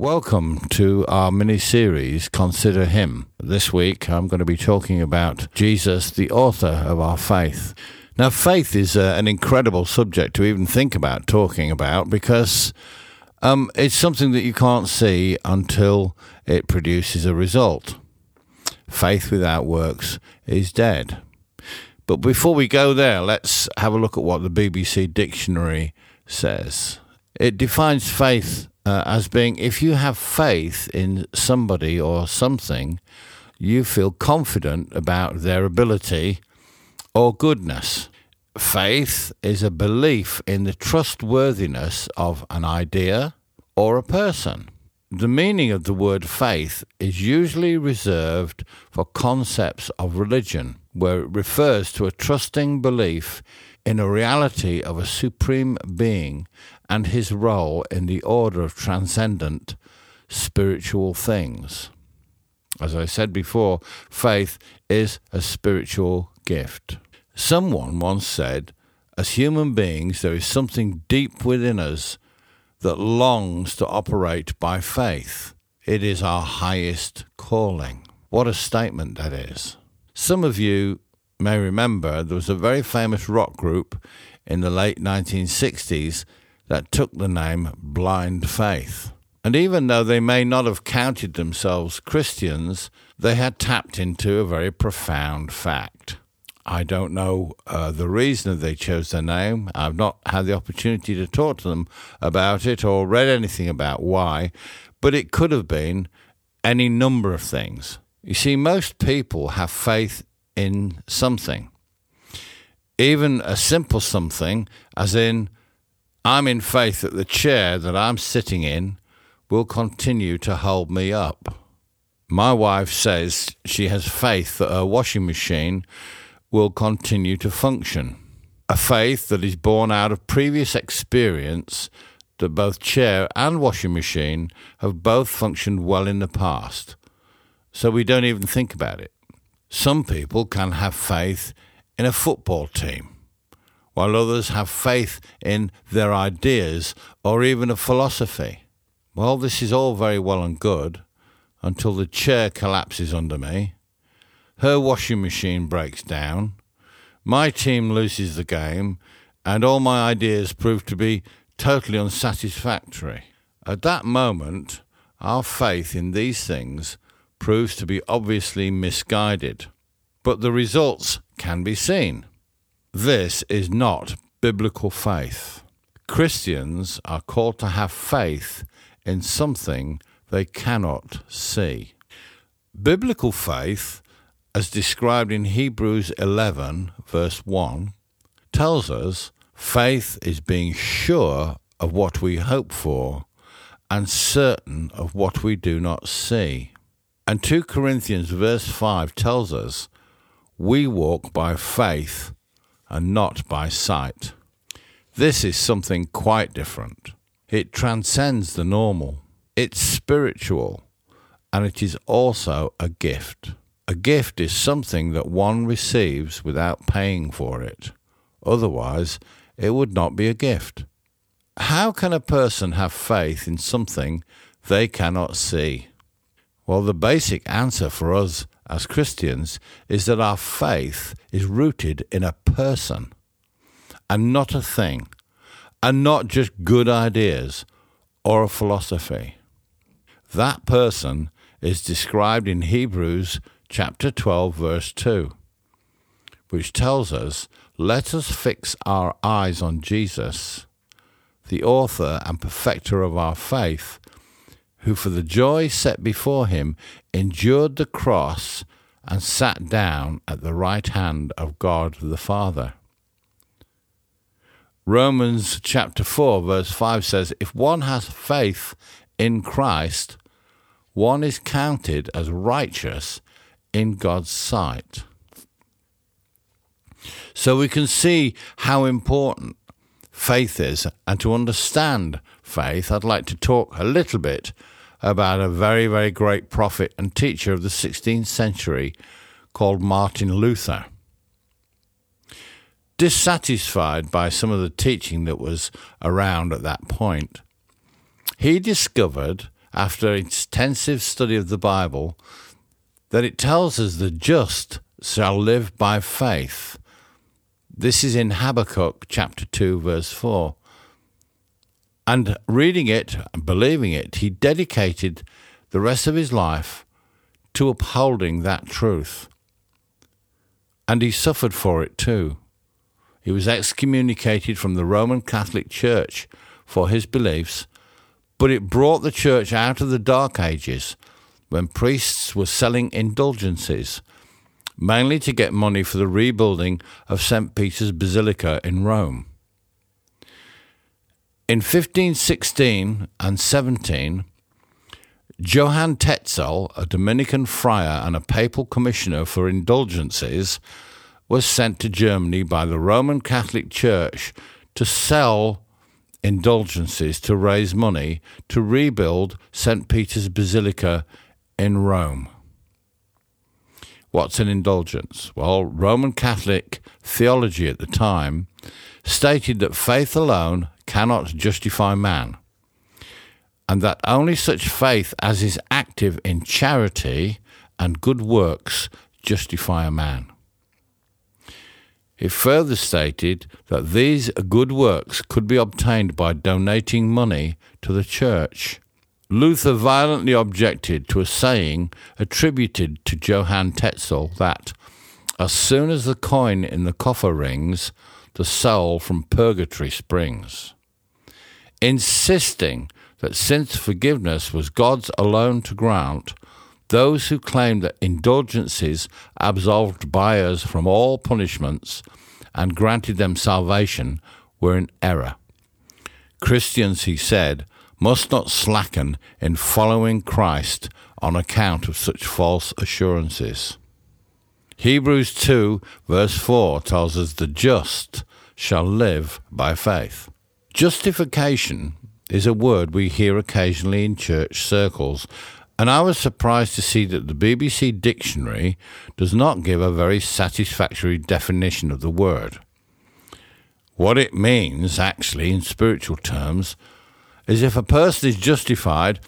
Welcome to our mini series, Consider Him. This week I'm going to be talking about Jesus, the author of our faith. Now, faith is uh, an incredible subject to even think about talking about because um, it's something that you can't see until it produces a result. Faith without works is dead. But before we go there, let's have a look at what the BBC Dictionary says. It defines faith uh, as being if you have faith in somebody or something, you feel confident about their ability or goodness. Faith is a belief in the trustworthiness of an idea or a person. The meaning of the word faith is usually reserved for concepts of religion, where it refers to a trusting belief in a reality of a supreme being and his role in the order of transcendent spiritual things. As I said before, faith is a spiritual gift. Someone once said, as human beings, there is something deep within us that longs to operate by faith. It is our highest calling. What a statement that is. Some of you may remember there was a very famous rock group in the late 1960s that took the name Blind Faith. And even though they may not have counted themselves Christians, they had tapped into a very profound fact. I don't know uh, the reason they chose their name. I've not had the opportunity to talk to them about it or read anything about why, but it could have been any number of things. You see, most people have faith in something, even a simple something, as in, I'm in faith that the chair that I'm sitting in will continue to hold me up. My wife says she has faith that her washing machine will continue to function. A faith that is born out of previous experience that both chair and washing machine have both functioned well in the past. So we don't even think about it. Some people can have faith in a football team while others have faith in their ideas or even a philosophy. Well, this is all very well and good until the chair collapses under me, her washing machine breaks down, my team loses the game, and all my ideas prove to be totally unsatisfactory. At that moment, our faith in these things proves to be obviously misguided, but the results can be seen. This is not biblical faith. Christians are called to have faith in something they cannot see. Biblical faith, as described in Hebrews 11, verse 1, tells us faith is being sure of what we hope for and certain of what we do not see. And 2 Corinthians, verse 5, tells us we walk by faith and not by sight. This is something quite different. It transcends the normal. It's spiritual and it is also a gift. A gift is something that one receives without paying for it. Otherwise, it would not be a gift. How can a person have faith in something they cannot see? Well, the basic answer for us as Christians is that our faith is rooted in a person and not a thing, and not just good ideas or a philosophy. That person is described in Hebrews chapter 12, verse 2, which tells us, Let us fix our eyes on Jesus, the author and perfecter of our faith who for the joy set before him endured the cross and sat down at the right hand of God the Father. Romans chapter 4, verse 5 says, If one has faith in Christ, one is counted as righteous in God's sight. So we can see how important faith is, and to understand faith, I'd like to talk a little bit about a very, very great prophet and teacher of the 16th century called Martin Luther. Dissatisfied by some of the teaching that was around at that point, he discovered after intensive study of the Bible, that it tells us the just shall live by faith. This is in Habakkuk chapter 2, verse 4. And reading it and believing it, he dedicated the rest of his life to upholding that truth. And he suffered for it too. He was excommunicated from the Roman Catholic Church for his beliefs, but it brought the church out of the Dark Ages when priests were selling indulgences, mainly to get money for the rebuilding of St. Peter's Basilica in Rome. In 1516 and 17, Johann Tetzel, a Dominican friar and a papal commissioner for indulgences, was sent to Germany by the Roman Catholic Church to sell indulgences to raise money to rebuild St. Peter's Basilica in Rome. What's an indulgence? Well, Roman Catholic theology at the time stated that faith alone cannot justify man, and that only such faith as is active in charity and good works justify a man. It further stated that these good works could be obtained by donating money to the church. Luther violently objected to a saying attributed to Johann Tetzel that, as soon as the coin in the coffer rings, the soul from purgatory springs insisting that since forgiveness was God's alone to grant, those who claimed that indulgences absolved buyers from all punishments and granted them salvation were in error. Christians, he said, must not slacken in following Christ on account of such false assurances. Hebrews 2, verse 4 tells us the just shall live by faith. Justification is a word we hear occasionally in church circles, and I was surprised to see that the BBC dictionary does not give a very satisfactory definition of the word. What it means, actually, in spiritual terms, is if a person is justified,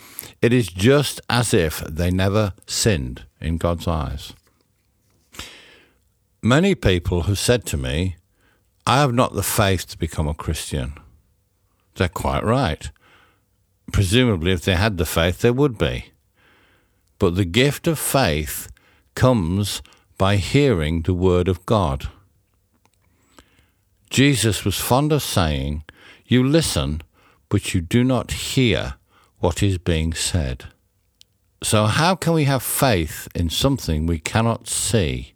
it is just as if they never sinned in God's eyes. Many people have said to me, I have not the faith to become a Christian. They're quite right. Presumably, if they had the faith, they would be. But the gift of faith comes by hearing the word of God. Jesus was fond of saying, You listen, but you do not hear what is being said. So, how can we have faith in something we cannot see?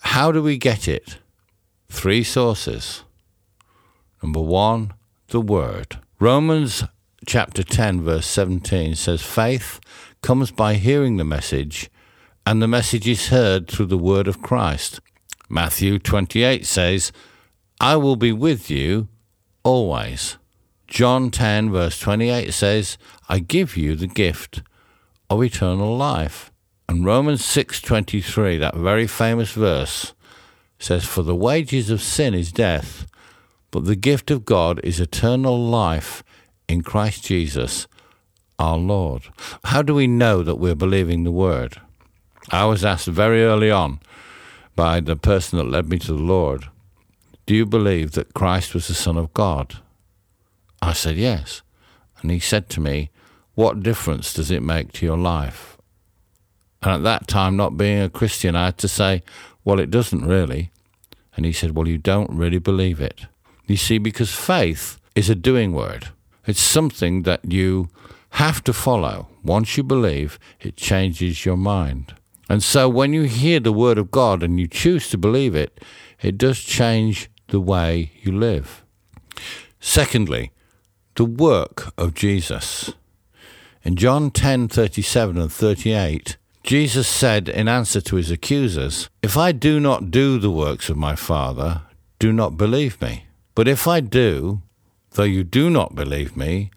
How do we get it? Three sources. Number one, the Word. Romans chapter 10, verse 17 says, Faith comes by hearing the message, and the message is heard through the Word of Christ. Matthew 28 says, I will be with you always. John 10, verse 28 says, I give you the gift of eternal life. And Romans 6:23, that very famous verse, says, For the wages of sin is death, but the gift of God is eternal life in Christ Jesus our Lord. How do we know that we're believing the word? I was asked very early on by the person that led me to the Lord, Do you believe that Christ was the Son of God? I said, Yes. And he said to me, What difference does it make to your life? And at that time, not being a Christian, I had to say, Well, it doesn't really. And he said, Well, you don't really believe it. You see, because faith is a doing word. It's something that you have to follow. Once you believe, it changes your mind. And so when you hear the word of God and you choose to believe it, it does change the way you live. Secondly, the work of Jesus. In John 10:37 and 38, Jesus said in answer to his accusers, "If I do not do the works of my Father, do not believe me." But if I do, though you do not believe me,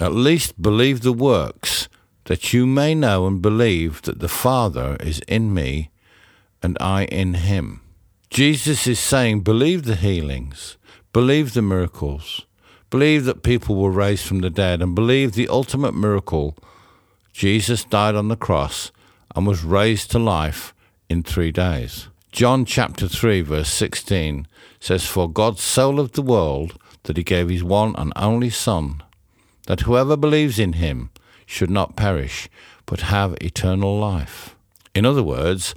at least believe the works, that you may know and believe that the Father is in me and I in him. Jesus is saying, believe the healings, believe the miracles, believe that people were raised from the dead, and believe the ultimate miracle Jesus died on the cross and was raised to life in three days. John chapter 3, verse 16 says, For God so loved the world that he gave his one and only Son, that whoever believes in him should not perish, but have eternal life. In other words,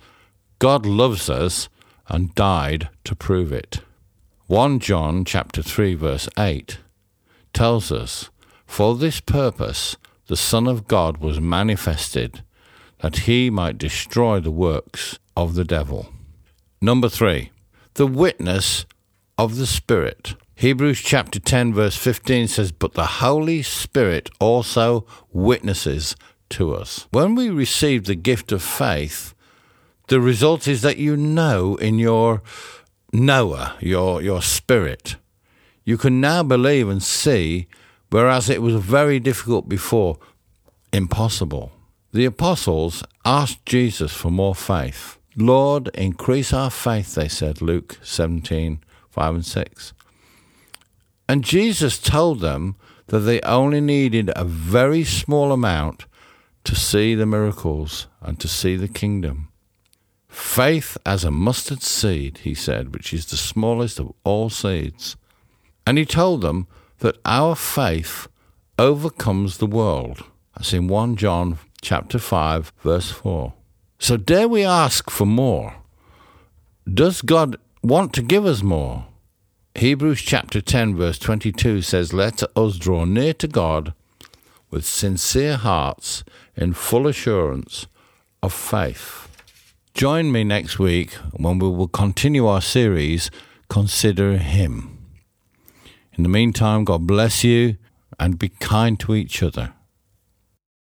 God loves us and died to prove it. 1 John chapter 3 verse 8 tells us, For this purpose the Son of God was manifested, that he might destroy the works of the devil. Number 3. The witness of the Spirit. Hebrews chapter 10 verse 15 says, But the Holy Spirit also witnesses to us. When we receive the gift of faith, the result is that you know in your knower, your, your spirit. You can now believe and see, whereas it was very difficult before, impossible. The apostles asked Jesus for more faith. Lord, increase our faith, they said, Luke 17 5 and 6. And Jesus told them that they only needed a very small amount to see the miracles and to see the kingdom. Faith as a mustard seed, he said, which is the smallest of all seeds. And he told them that our faith overcomes the world. That's in 1 John chapter 5 verse 4. So dare we ask for more? Does God want to give us more? Hebrews chapter 10 verse 22 says, "Let us draw near to God with sincere hearts in full assurance of faith." Join me next week when we will continue our series, Consider Him. In the meantime, God bless you and be kind to each other.